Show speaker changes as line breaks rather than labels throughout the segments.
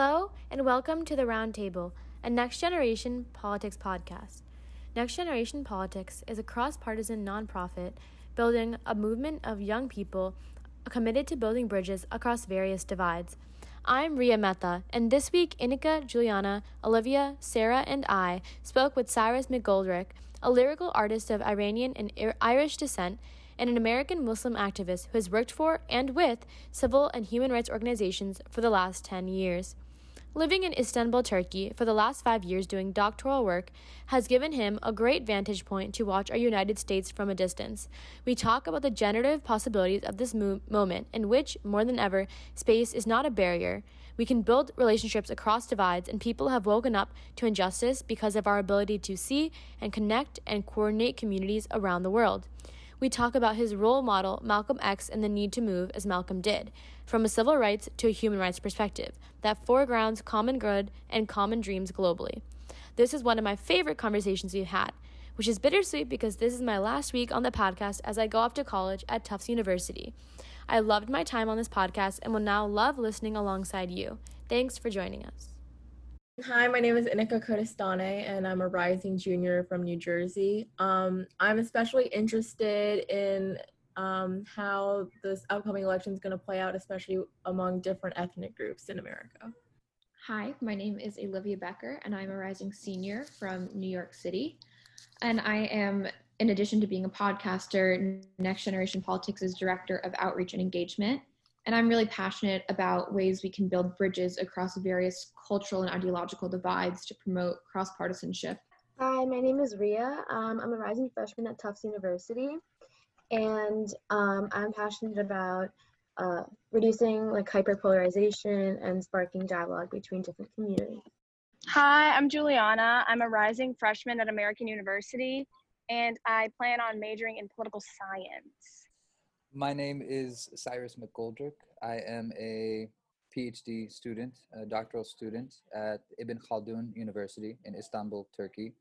Hello, and welcome to the Roundtable, a Next Generation Politics podcast. Next Generation Politics is a cross partisan nonprofit building a movement of young people committed to building bridges across various divides. I'm Riya Mehta, and this week, Inica, Julianna, Olivia, Sara, and I spoke with Cyrus McGoldrick, a lyrical artist of Iranian and Irish descent and an American Muslim activist who has worked for and with civil and human rights organizations for the last 10 years. Living in Istanbul, Turkey, for the last five years doing doctoral work has given him a great vantage point to watch our United States from a distance. We talk about the generative possibilities of this mo- moment, in which, more than ever, space is not a barrier. We can build relationships across divides, and people have woken up to injustice because of our ability to see and connect and coordinate communities around the world we talk about his role model, Malcolm X, and the need to move as Malcolm did, from a civil rights to a human rights perspective that foregrounds common good and common dreams globally. This is one of my favorite conversations we've had, which is bittersweet because this is my last week on the podcast as I go off to college at Tufts University. I loved my time on this podcast and will now love listening alongside you. Thanks for joining us.
Hi, my name is Inica Kodistane, and I'm a rising junior from New Jersey. Um, I'm especially interested in um, how this upcoming election is going to play out, especially among different ethnic groups in America.
Hi, my name is Olivia Becker, and I'm a rising senior from New York City. And I am, in addition to being a podcaster, Next Generation Politics' is Director of Outreach and Engagement and I'm really passionate about ways we can build bridges across various cultural and ideological divides to promote cross partisanship.
Hi, my name is Riya. Um, I'm a rising freshman at Tufts University, and um, I'm passionate about uh, reducing like hyperpolarization and sparking dialogue between different communities.
Hi, I'm Julianna. I'm a rising freshman at American University, and I plan on majoring in political science.
My name is Cyrus McGoldrick. I am a PhD student, a doctoral student at Ibn Khaldun University in Istanbul, Turkey,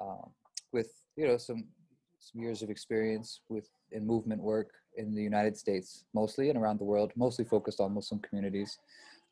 um, with you know some some years of experience with in movement work in the United States, mostly and around the world, mostly focused on Muslim communities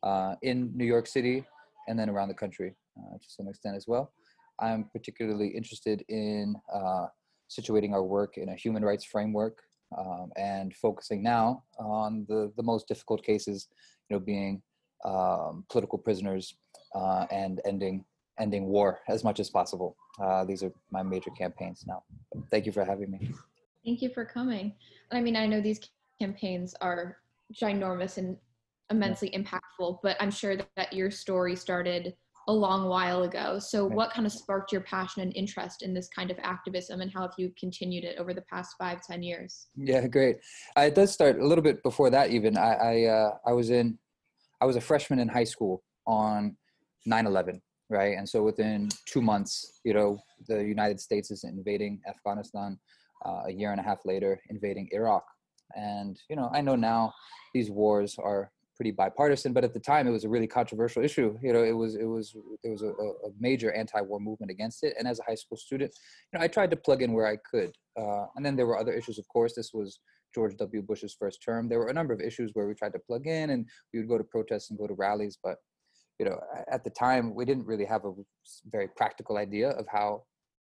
uh, in New York City and then around the country uh, to some extent as well. I'm particularly interested in uh, situating our work in a human rights framework um, and focusing now on the, the most difficult cases, you know, being um, political prisoners uh, and ending ending war as much as possible. Uh, these are my major campaigns now. Thank you for having me.
Thank you for coming. I mean, I know these campaigns are ginormous and immensely yeah. impactful, but I'm sure that your story started a long while ago. So, what kind of sparked your passion and interest in this kind of activism, and how have you continued it over the past five, ten years?
Yeah, great. Uh, it does start a little bit before that. Even I, I, uh, I was in, I was a freshman in high school on 9/11, right? And so within two months, you know, the United States is invading Afghanistan. Uh, a year and a half later, invading Iraq. And you know, I know now these wars are pretty bipartisan, but at the time it was a really controversial issue. You know, it was it was there was a, a major anti-war movement against it. And as a high school student, you know, I tried to plug in where I could. Uh, and then there were other issues, of course. This was George W. Bush's first term. There were a number of issues where we tried to plug in, and we would go to protests and go to rallies. But you know, at the time, we didn't really have a very practical idea of how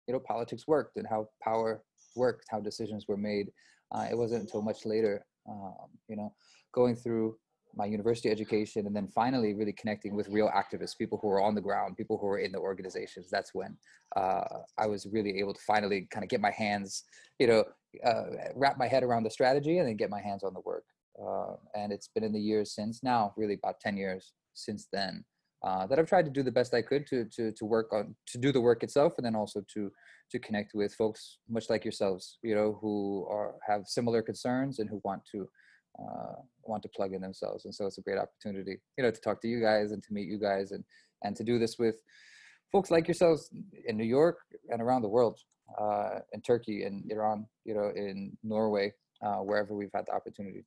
you know politics worked and how power worked, how decisions were made. Uh, it wasn't until much later, um, you know, going through my university education and then finally really connecting with real activists people who are on the ground people who are in the organizations that's when uh, i was really able to finally kind of get my hands you know uh, wrap my head around the strategy and then get my hands on the work. Uh, and it's been in the years since now really about 10 years since then uh, that i've tried to do the best i could to, to, to work on to do the work itself and then also to to connect with folks much like yourselves you know who are have similar concerns and who want to uh, want to plug in themselves. And so it's a great opportunity, you know, to talk to you guys and to meet you guys and, and to do this with folks like yourselves in New York and around the world, uh, in Turkey and Iran, you know, in Norway, uh, wherever we've had the opportunity.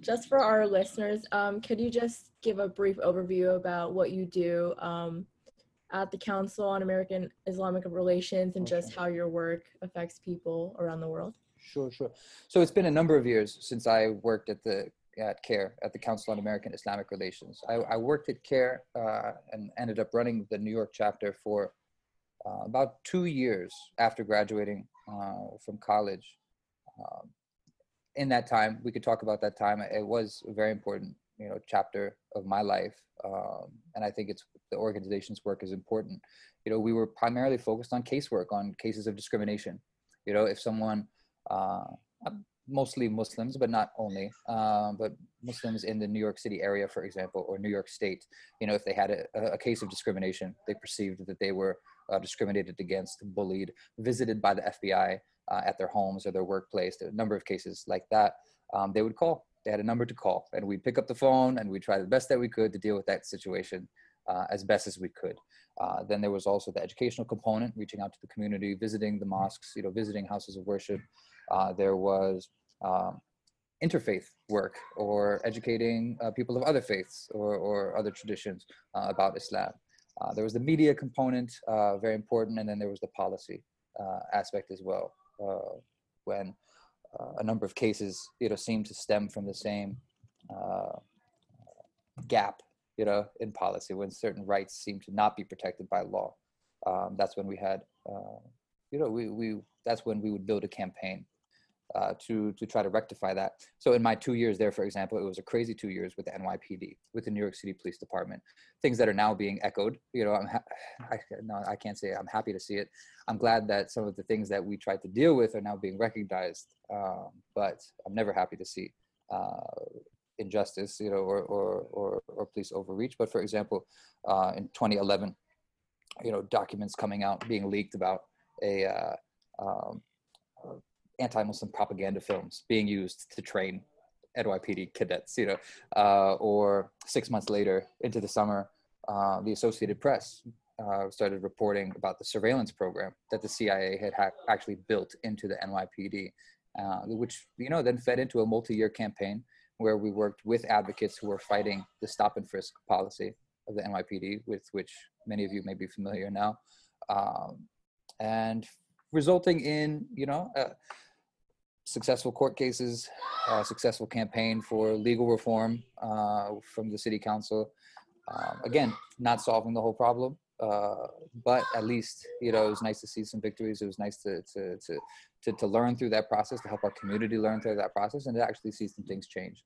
Just for our listeners, um, could you just give a brief overview about what you do um, at the Council on American Islamic Relations and okay. just how your work affects people around the world?
Sure, sure. So it's been a number of years since I worked at the at CAIR at the Council on American Islamic Relations. I, I worked at CAIR uh, and ended up running the New York chapter for uh, about two years after graduating uh, from college. Um, in that time, we could talk about that time. It was a very important, you know, chapter of my life, um, and I think it's the organization's work is important. You know, we were primarily focused on casework, on cases of discrimination. You know, if someone uh, mostly Muslims, but not only, uh, but Muslims in the New York City area, for example, or New York State, you know, if they had a, a case of discrimination, they perceived that they were uh, discriminated against, bullied, visited by the FBI uh, at their homes or their workplace, a number of cases like that, um, they would call. They had a number to call, and we'd pick up the phone and we'd try the best that we could to deal with that situation uh, as best as we could. Uh, then there was also the educational component, reaching out to the community, visiting the mosques, you know, visiting houses of worship, uh, there was um, interfaith work or educating uh, people of other faiths or, or other traditions uh, about Islam. Uh, there was the media component, uh, very important, and then there was the policy uh, aspect as well, when a number of cases, you know, seemed to stem from the same gap, you know, in policy, when certain rights seem to not be protected by law. Um, that's when we had, you know, we, we that's when we would build a campaign uh, to to try to rectify that. So in my two years there, for example, it was a crazy two years with the NYPD, with the New York City Police Department. Things that are now being echoed. You know, I'm ha- I, no, I can't say I'm happy to see it. I'm glad that some of the things that we tried to deal with are now being recognized. Um, but I'm never happy to see uh, injustice, you know, or or or, or police overreach. But for example, uh, in 2011, you know, documents coming out being leaked about a uh, um, anti-Muslim propaganda films being used to train NYPD cadets, you know, uh, or six months later into the summer, uh, the Associated Press uh, started reporting about the surveillance program that the CIA had ha- actually built into the NYPD, uh, which, you know, then fed into a multi-year campaign where we worked with advocates who were fighting the stop and frisk policy of the NYPD, with which many of you may be familiar now. Um, and resulting in, you know, uh, successful court cases, uh, successful campaign for legal reform uh, from the city council. Um, again, not solving the whole problem, uh, but at least you know it was nice to see some victories. It was nice to to to to, to learn through that process, to help our community learn through that process, and to actually see some things change.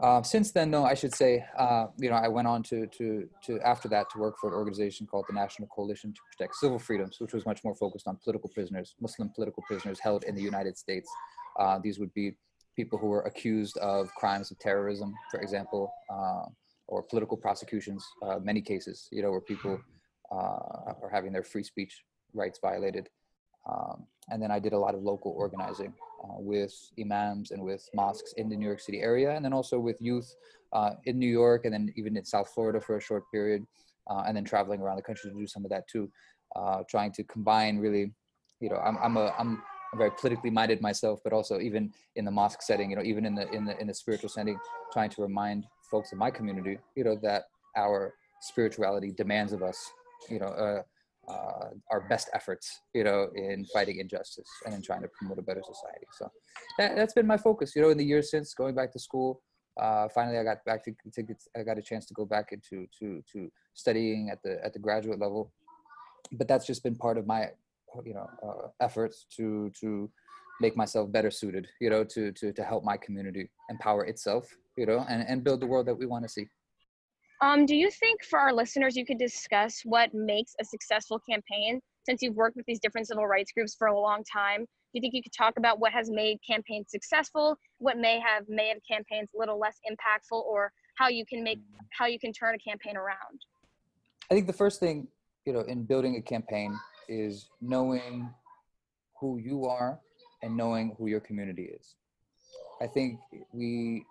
Uh, since then, though, I should say, uh, you know, I went on to, to, to, after that, to work for an organization called the National Coalition to Protect Civil Freedoms, which was much more focused on political prisoners, Muslim political prisoners held in the United States. Uh, these would be people who were accused of crimes of terrorism, for example, uh, or political prosecutions. Uh, many cases, you know, where people uh, are having their free speech rights violated. Um, and then I did a lot of local organizing uh, with imams and with mosques in the New York City area, and then also with youth uh, in New York, and then even in South Florida for a short period, and then traveling around the country to do some of that too, trying to combine really. You know, I'm, I'm a I'm very politically minded myself, but also even in the mosque setting, you know, even in the in the in the spiritual setting, trying to remind folks in my community, you know, that our spirituality demands of us, you know, uh, our best efforts, you know, in fighting injustice and in trying to promote a better society. So that, has been my focus, you know, in the years since going back to school. Uh, finally, I got back to, to get, I got a chance to go back into to to studying at the at the graduate level, but that's just been part of my you know uh, efforts to to make myself better suited you know to to to help my community empower itself you know and and build the world that we want to see
um do you think for our listeners you could discuss what makes a successful campaign since you've worked with these different civil rights groups for a long time do you think you could talk about what has made campaigns successful what may have made campaigns a little less impactful or how you can make how you can turn a campaign around
i think the first thing you know in building a campaign is knowing who you are and knowing who your community is. I think we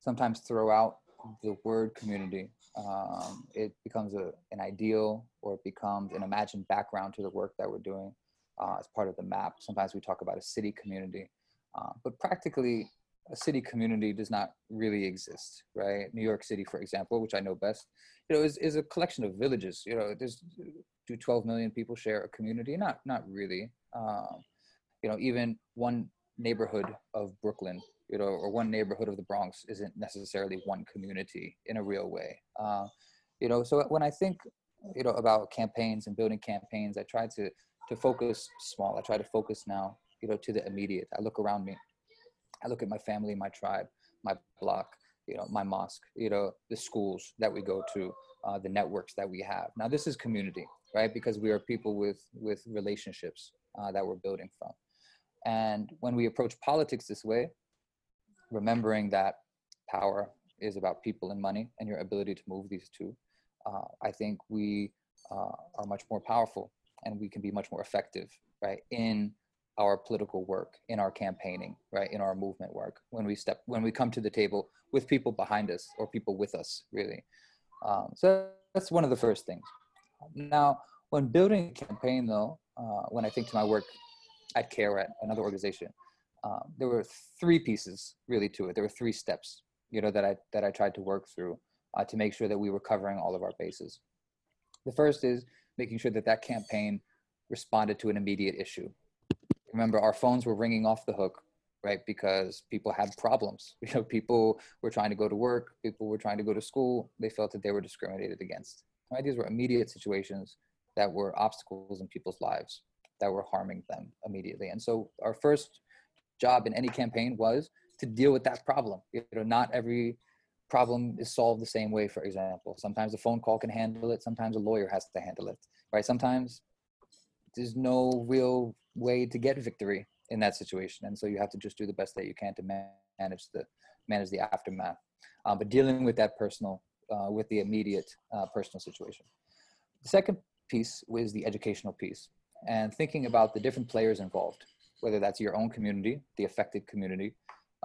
sometimes throw out the word community. Um, it becomes a, an ideal or it becomes an imagined background to the work that we're doing uh, as part of the map. Sometimes we talk about a city community, uh, but practically a city community does not really exist, right? New York City, for example, which I know best, you know, is, is a collection of villages. You know, there's do 12 million people share a community? Not not really. Um, you know, even one neighborhood of Brooklyn you know, or one neighborhood of the Bronx isn't necessarily one community in a real way. Uh, you know, so when I think, you know, about campaigns and building campaigns, I try to to focus small. I try to focus now, you know, to the immediate. I look around me. I look at my family, my tribe, my block, you know, my mosque, you know, the schools that we go to, uh, the networks that we have. Now, this is community, right? Because we are people with with relationships uh, that we're building from. And when we approach politics this way, remembering that power is about people and money and your ability to move these two, uh, I think we uh, are much more powerful and we can be much more effective, right, in our political work, in our campaigning, right, in our movement work when we step, when we come to the table with people behind us or people with us, really. Um, so that's one of the first things. Now, when building a campaign, though, uh, when I think to my work at CAIR, at another organization, um, there were three pieces really to it. There were three steps, you know, that I that I tried to work through uh, to make sure that we were covering all of our bases. The first is making sure that that campaign responded to an immediate issue. Remember, our phones were ringing off the hook, right? Because people had problems. You know, people were trying to go to work, people were trying to go to school. They felt that they were discriminated against. Right? These were immediate situations that were obstacles in people's lives that were harming them immediately. And so our first job in any campaign was to deal with that problem. You know, not every problem is solved the same way, for example. Sometimes a phone call can handle it, sometimes a lawyer has to handle it, right? Sometimes there's no real way to get victory in that situation. And so you have to just do the best that you can to manage the manage the aftermath. Um, but dealing with that personal, uh, with the immediate uh, personal situation. The second piece was the educational piece and thinking about the different players involved, whether that's your own community, the affected community,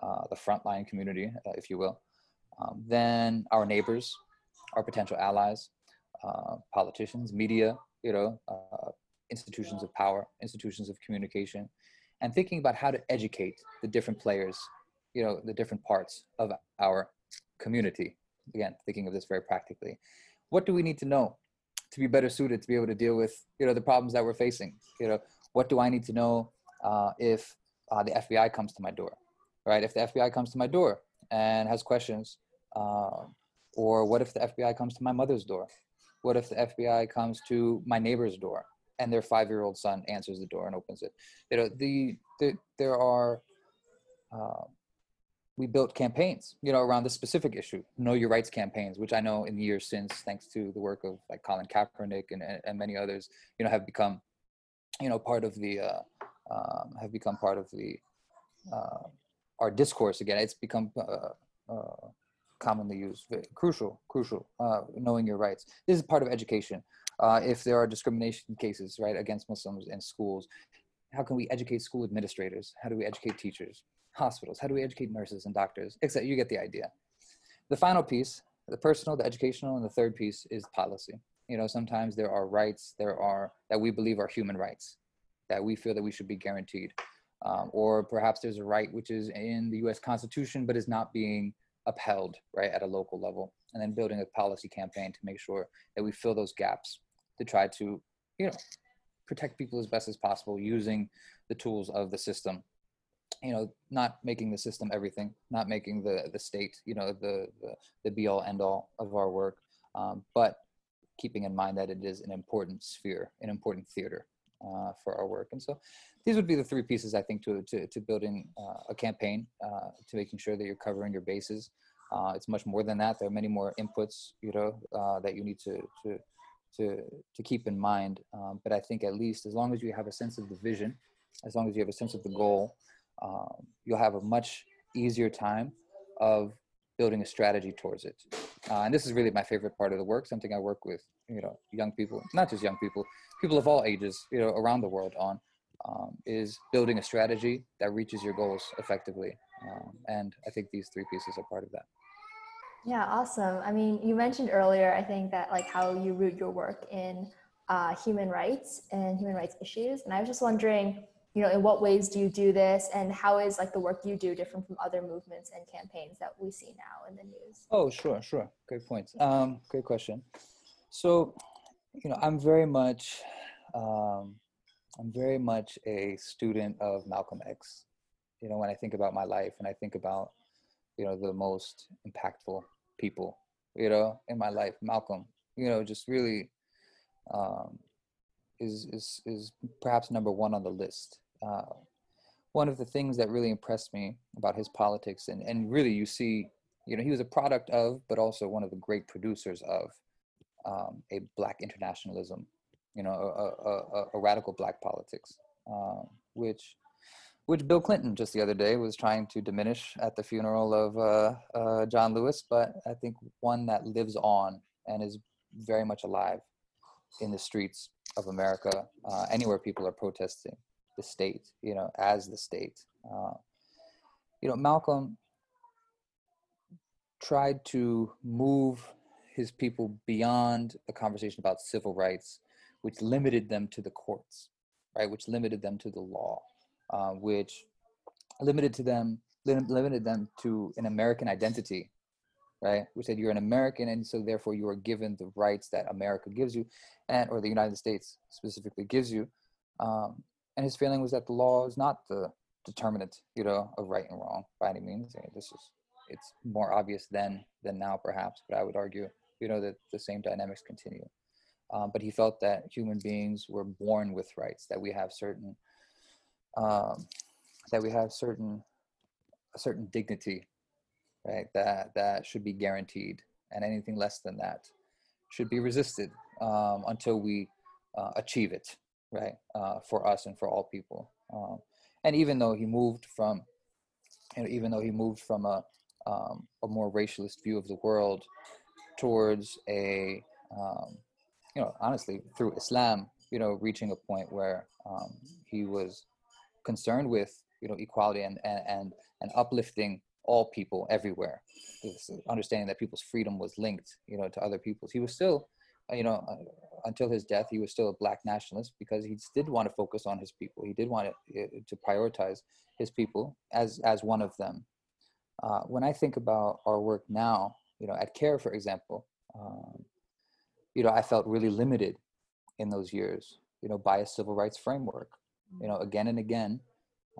uh, the frontline community, uh, if you will, um, then our neighbors, our potential allies, uh, politicians, media, you know, uh, institutions of power, institutions of communication, and thinking about how to educate the different players, you know, the different parts of our community. Again, thinking of this very practically. What do we need to know to be better suited to be able to deal with, you know, the problems that we're facing? You know, what do I need to know uh, if uh, the FBI comes to my door, right? If the FBI comes to my door and has questions, uh, or what if the FBI comes to my mother's door? What if the FBI comes to my neighbor's door and their five-year-old son answers the door and opens it? You know, the, the there are uh, we built campaigns, you know, around this specific issue, know your rights campaigns, which I know in the years since, thanks to the work of like Colin Kaepernick and, and many others, you know, have become, you know, part of the, uh, um, have become part of the, uh, our discourse again. It's become uh, uh commonly used, crucial, crucial, uh, knowing your rights. This is part of education. Uh, if there are discrimination cases, right, against Muslims in schools, how can we educate school administrators? How do we educate teachers? hospitals? How do we educate nurses and doctors? Except you get the idea. The final piece, the personal, the educational, and the third piece is policy. You know, sometimes there are rights, there are that we believe are human rights, that we feel that we should be guaranteed. Um, or perhaps there's a right which is in the US Constitution but is not being upheld, right, at a local level. And then building a policy campaign to make sure that we fill those gaps to try to, you know, protect people as best as possible using the tools of the system you know not making the system everything not making the the state you know the the, the be all end all of our work um, but keeping in mind that it is an important sphere an important theater uh, for our work. And so these would be the three pieces i think to to, to building uh, a campaign uh, to making sure that you're covering your bases. Uh, it's much more than that. There are many more inputs you know uh, that you need to to to to keep in mind. Um, but i think at least as long as you have a sense of the vision as long as you have a sense of the goal um, you'll have a much easier time of building a strategy towards it. Uh, and this is really my favorite part of the work, something I work with, you know, young people, not just young people, people of all ages, you know, around the world on, um, is building a strategy that reaches your goals effectively. Um, and I think these three pieces are part of that.
Yeah, awesome. I mean, you mentioned earlier, I think that like how you root your work in uh, human rights and human rights issues. And I was just wondering, you know, in what ways do you do this and how is like the work you do different from other movements and campaigns that we see now in the news?
Oh, sure, sure. Great point. Um, great question. So, you know, I'm very much, um, I'm very much a student of Malcolm X. you know when i think about my life and i think about you know the most impactful people you know in my life malcolm you know just really um, is is is perhaps number one on the list uh, one of the things that really impressed me about his politics and and really you see you know he was a product of but also one of the great producers of um, a black internationalism you know a, a, a radical black politics um, which which Bill Clinton just the other day was trying to diminish at the funeral of uh, uh, John Lewis, but I think one that lives on and is very much alive in the streets of America, uh, anywhere people are protesting the state, you know, as the state. Uh, you know, Malcolm tried to move his people beyond a conversation about civil rights, which limited them to the courts, right? Which limited them to the law uh, which limited to them limited them to an American identity, right? We said you're an American, and so therefore you are given the rights that America gives you, and or the United States specifically gives you. Um, and his feeling was that the law is not the determinant, you know, of right and wrong by any means. this is it's more obvious then than now, perhaps, but I would argue, you know, that the same dynamics continue. Um, but he felt that human beings were born with rights, that we have certain um, that we have certain a certain dignity, right? That that should be guaranteed, and anything less than that should be resisted um, until we uh, achieve it, right? Uh, for us and for all people. Um, and even though he moved from, you know, even though he moved from a um, a more racialist view of the world towards a, um, you know, honestly through Islam, you know, reaching a point where um, he was concerned with you know equality and and and, and uplifting all people everywhere understanding that people's freedom was linked you know to other people's he was still uh, you know uh, until his death he was still a black nationalist because he did want to focus on his people. He did want to, to prioritize his people as as one of them. Uh, when i think about our work now you know at CAIR for example um, you know i felt really limited in those years you know by a civil rights framework. You know again and again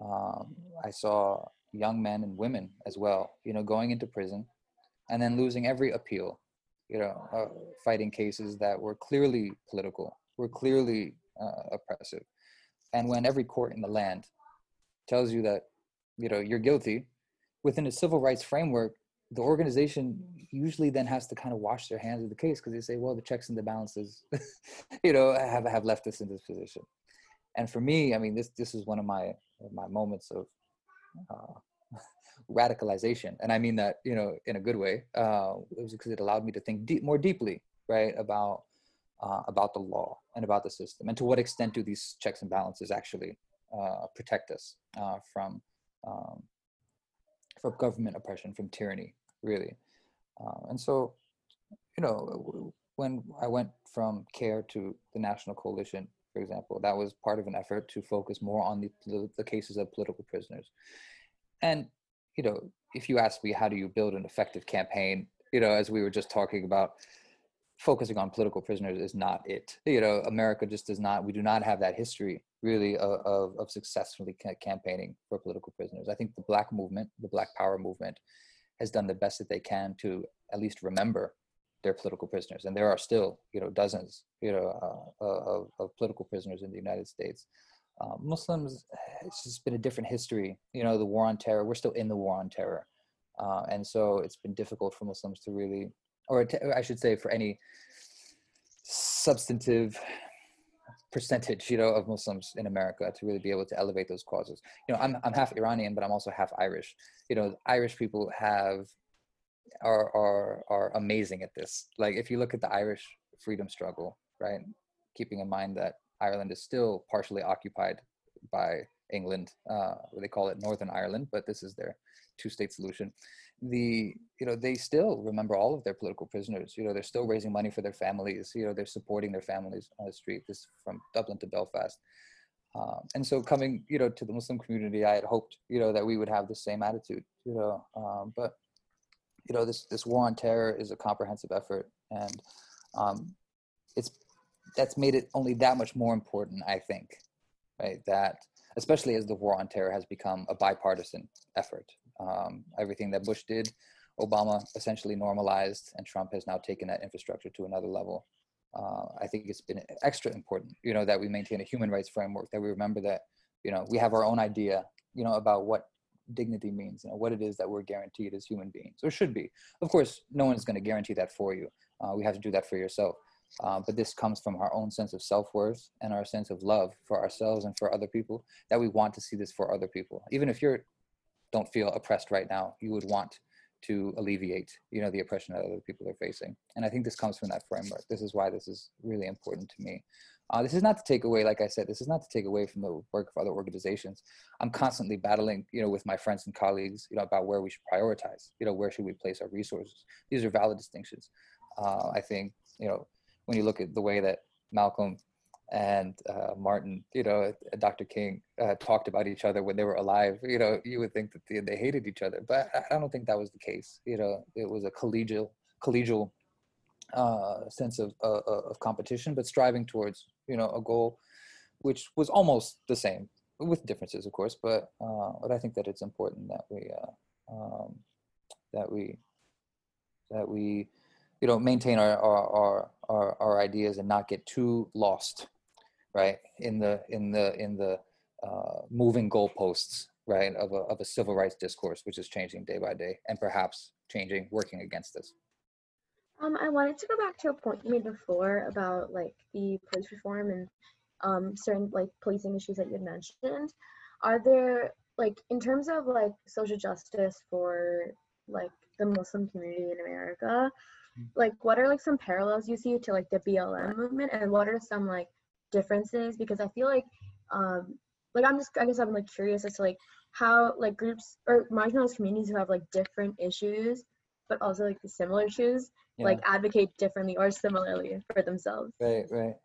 um, i saw young men and women as well you know going into prison and then losing every appeal you know uh, fighting cases that were clearly political were clearly uh, oppressive. And when every court in the land tells you that you know you're guilty within a civil rights framework the organization usually then has to kind of wash their hands of the case because they say well the checks and the balances you know have have left us in this position. And for me i mean this this is one of my my moments of uh, radicalization and i mean that you know in a good way uh, it was because it allowed me to think deep, more deeply right about uh, about the law and about the system and to what extent do these checks and balances actually uh, protect us uh, from um, from government oppression from tyranny really uh, and so you know when i went from CAIR to the national coalition for example. That was part of an effort to focus more on the, the, the, cases of political prisoners. And, you know, if you ask me, how do you build an effective campaign, you know, as we were just talking about, focusing on political prisoners is not it. You know, America just does not, we do not have that history really of, of, successfully campaigning for political prisoners. I think the Black movement, the Black Power movement, has done the best that they can to at least remember their political prisoners, and there are still, you know, dozens, you know, uh, uh, of, of, political prisoners in the United States. Uh, Muslims, it's just been a different history. You know, the war on terror. We're still in the war on terror, uh, and so it's been difficult for Muslims to really, or I should say, for any substantive percentage, you know, of Muslims in America to really be able to elevate those causes. You know, I'm I'm half Iranian, but I'm also half Irish. You know, Irish people have are are are amazing at this. Like if you look at the Irish freedom struggle, right? Keeping in mind that Ireland is still partially occupied by England. Uh, they call it Northern Ireland, but this is their two-state solution. The you know they still remember all of their political prisoners. You know they're still raising money for their families. You know they're supporting their families on the street. This from Dublin to Belfast. Um, and so coming you know to the Muslim community, I had hoped you know that we would have the same attitude. You know, um, but you know this this war on terror is a comprehensive effort and um, it's that's made it only that much more important i think right that especially as the war on terror has become a bipartisan effort. Um, everything that Bush did, Obama essentially normalized, and Trump has now taken that infrastructure to another level. Uh, I think it's been extra important, you know, that we maintain a human rights framework, that we remember that, you know, we have our own idea, you know, about what dignity means, you know, what it is that we're guaranteed as human beings, or should be. Of course, no one's going to guarantee that for you. Uh, we have to do that for yourself. Uh, but this comes from our own sense of self-worth and our sense of love for ourselves and for other people that we want to see this for other people. Even if you don't feel oppressed right now you would want to alleviate you know the oppression that other people are facing. And i think this comes from that framework. This is why this is really important to me. Uh, this is not to take away like i said this is not to take away from the work of other organizations. I'm constantly battling you know with my friends and colleagues you know about where we should prioritize you know where should we place our resources. These are valid distinctions. Uh, i think you know when you look at the way that malcolm and uh, Martin, you know, Dr. King uh, talked about each other when they were alive. You know, you would think that they, they hated each other, but I don't think that was the case. You know, it was a collegial, collegial uh, sense of uh, uh, of competition, but striving towards you know a goal, which was almost the same with differences, of course. But uh, but I think that it's important that we um, that we that we you know maintain our our, our our our ideas and not get too lost right in the in the in the uh, moving goalposts right of a, of a civil rights discourse which is changing day by day and perhaps changing working against this
um, I wanted to go back to a point you made before about like the police reform and um, certain like policing issues that you had mentioned. Are there like in terms of like social justice for like the Muslim community in America. Like what are like some parallels you see to like the BLM movement and what are some like differences because I feel like um like I'm just I guess I'm like curious as to like how like groups or marginalized communities who have like different issues but also like the similar issues yeah. like advocate differently or similarly for themselves.
Right, right.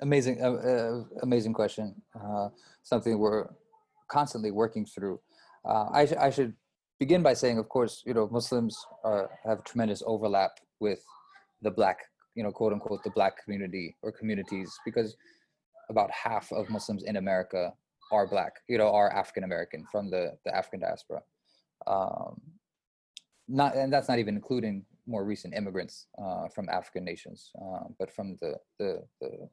Amazing, uh, uh, amazing question. Uh, something we're constantly working through. Uh, I, sh- I should begin by saying, of course, you know, Muslims are, have tremendous overlap with the Black you know, quote unquote, the black community or communities, because about half of Muslims in America are black, you know, are African American from the, the African diaspora. Um, not, and that's not even including more recent immigrants uh, from African nations, uh, but from the, the, the,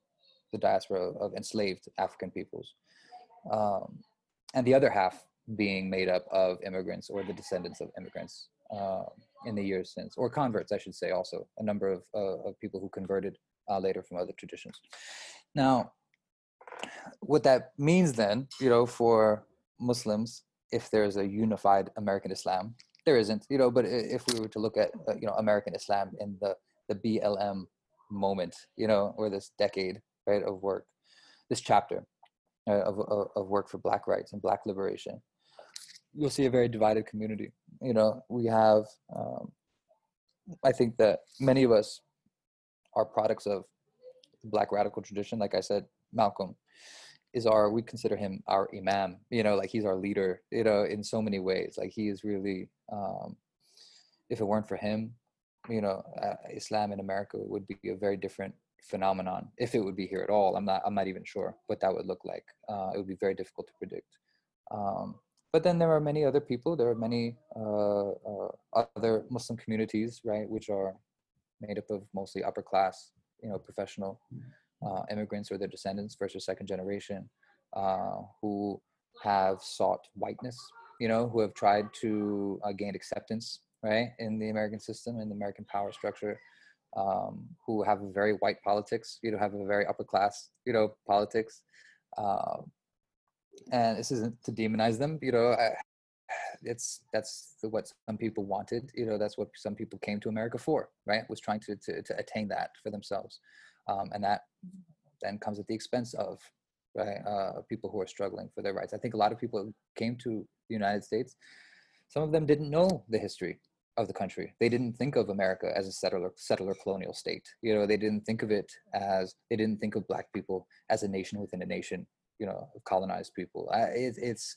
the, diaspora of enslaved African peoples. Um, and the other half being made up of immigrants or the descendants of immigrants. Um, in the years since, or converts, I should say, also a number of, uh, of people who converted uh, later from other traditions. Now, what that means then, you know, for Muslims, if there's a unified American Islam, there isn't, you know, but if we were to look at, uh, you know, American Islam in the, the BLM moment, you know, or this decade, right, of work, this chapter uh, of, of work for Black rights and Black liberation, you'll see a very divided community. You know, we have, um, I think that many of us are products of the Black radical tradition. Like I said, Malcolm is our, we consider him our imam, you know, like he's our leader, you know, in so many ways. Like he is really, um, if it weren't for him, you know, uh, Islam in America would be a very different phenomenon if it would be here at all. I'm not, I'm not even sure what that would look like. Uh, it would be very difficult to predict. Um, but then there are many other people there are many uh, uh, other muslim communities right which are made up of mostly upper class you know professional uh, immigrants or their descendants first or second generation uh, who have sought whiteness you know who have tried to uh, gain acceptance right in the american system in the american power structure um, who have a very white politics you know have a very upper class you know politics uh, and this isn't to demonize them you know I, it's that's what some people wanted you know that's what some people came to america for right was trying to to, to attain that for themselves um, and that then comes at the expense of right uh, people who are struggling for their rights. I think a lot of people came to the united states some of them didn't know the history of the country. They didn't think of america as a settler settler colonial state you know they didn't think of it as they didn't think of black people as a nation within a nation you know colonized people. it, it's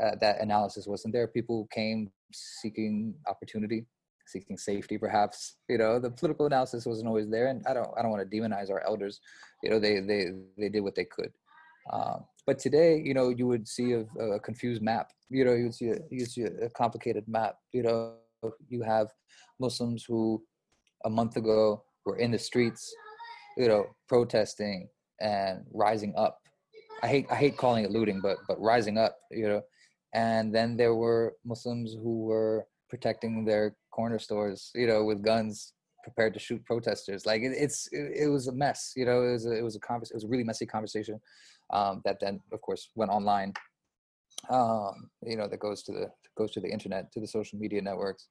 uh, that analysis wasn't there. People came seeking opportunity, seeking safety, perhaps. You know, the political analysis wasn't always there, and I don't I don't want to demonize our elders. You know, they they they did what they could. Um, but today, you know, you would see a, a confused map. You know, you would see a, you see a complicated map. You know, you have Muslims who a month ago were in the streets, you know, protesting and rising up. I hate I hate calling it looting, but but rising up, you know. And then there were Muslims who were protecting their corner stores, you know, with guns, prepared to shoot protesters. Like it, it's it, it, was a mess, you know. It was a, it was a convers- it was a really messy conversation um, that then, of course, went online. Um, you know, that goes to the goes to the internet, to the social media networks.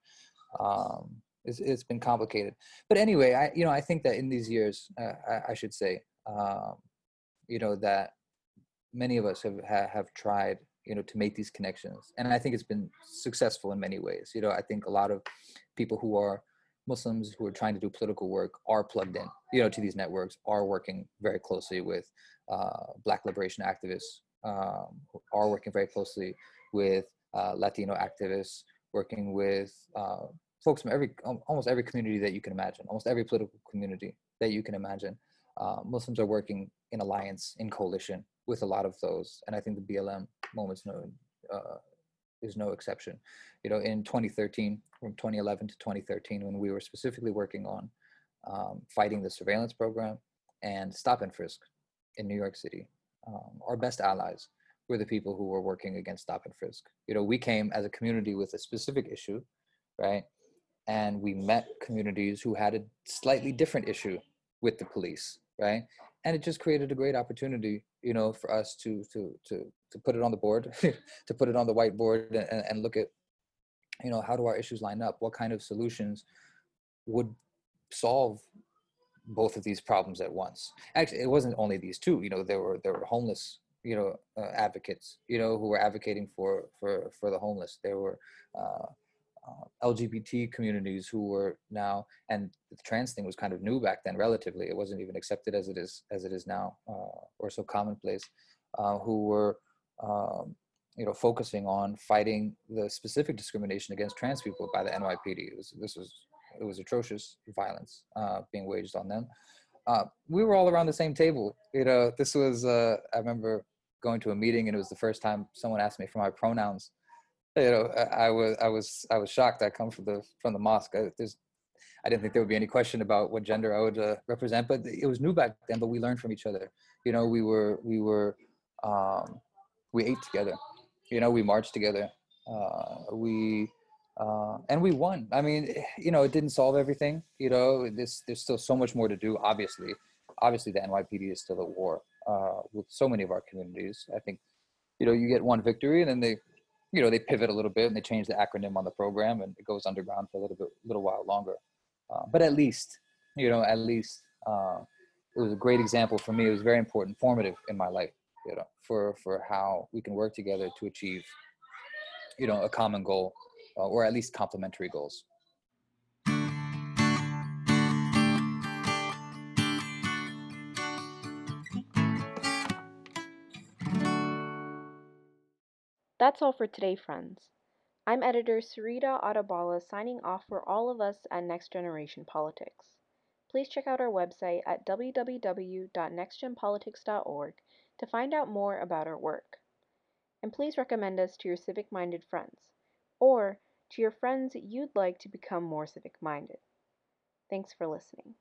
Um, it's, it's been complicated, but anyway, I you know I think that in these years, uh, I, I, should say, um, you know, that many of us have have tried you know to make these connections and i think it's been successful in many ways. You know i think a lot of people who are muslims who are trying to do political work are plugged in you know to these networks are working very closely with uh, black liberation activists um, are working very closely with uh, latino activists working with uh, folks from every almost every community that you can imagine almost every political community that you can imagine. Uh, muslims are working in alliance in coalition with a lot of those and i think the blm moments no uh, is no exception. You know, in 2013, from 2011 to 2013, when we were specifically working on um, fighting the surveillance program and stop and frisk in New York City, um, our best allies were the people who were working against stop and frisk. You know, we came as a community with a specific issue, right? And we met communities who had a slightly different issue with the police, right? And it just created a great opportunity you know, for us to to to to put it on the board, to put it on the whiteboard, and, and look at, you know, how do our issues line up? What kind of solutions would solve both of these problems at once? Actually, it wasn't only these two. You know, there were there were homeless, you know, uh, advocates, you know, who were advocating for for for the homeless. There were uh, uh, LGBT communities who were now, and the trans thing was kind of new back then, relatively. It wasn't even accepted as it is as it is now, uh, or so commonplace. Uh, who were, um, you know, focusing on fighting the specific discrimination against trans people by the NYPD. It was, this was it was atrocious violence uh, being waged on them. Uh, we were all around the same table. You know, this was uh, I remember going to a meeting, and it was the first time someone asked me for my pronouns you know, I, was I was I was shocked. I come from the from the mosque. I, there's I didn't think there would be any question about what gender I would uh, represent, but it was new back then. But we learned from each other. You know, we were we were um, we ate together. You know, we marched together. Uh, we uh, and we won. I mean, you know, it didn't solve everything. You know, this there's still so much more to do. Obviously, obviously, the NYPD is still at war uh, with so many of our communities. I think, you know, you get one victory and then they you know they pivot a little bit and they change the acronym on the program and it goes underground for a little bit little while longer. Uh, but at least you know at least uh, it was a great example for me. It was very important formative in my life you know for for how we can work together to achieve you know a common goal uh, or at least complementary goals
That's all for today, friends. I'm editor Sarita Adabala signing off for all of us at Next Generation Politics. Please check out our website at www.nextgenpolitics.org to find out more about our work. And please recommend us to your civic minded friends, or to your friends you'd like to become more civic minded. Thanks for listening.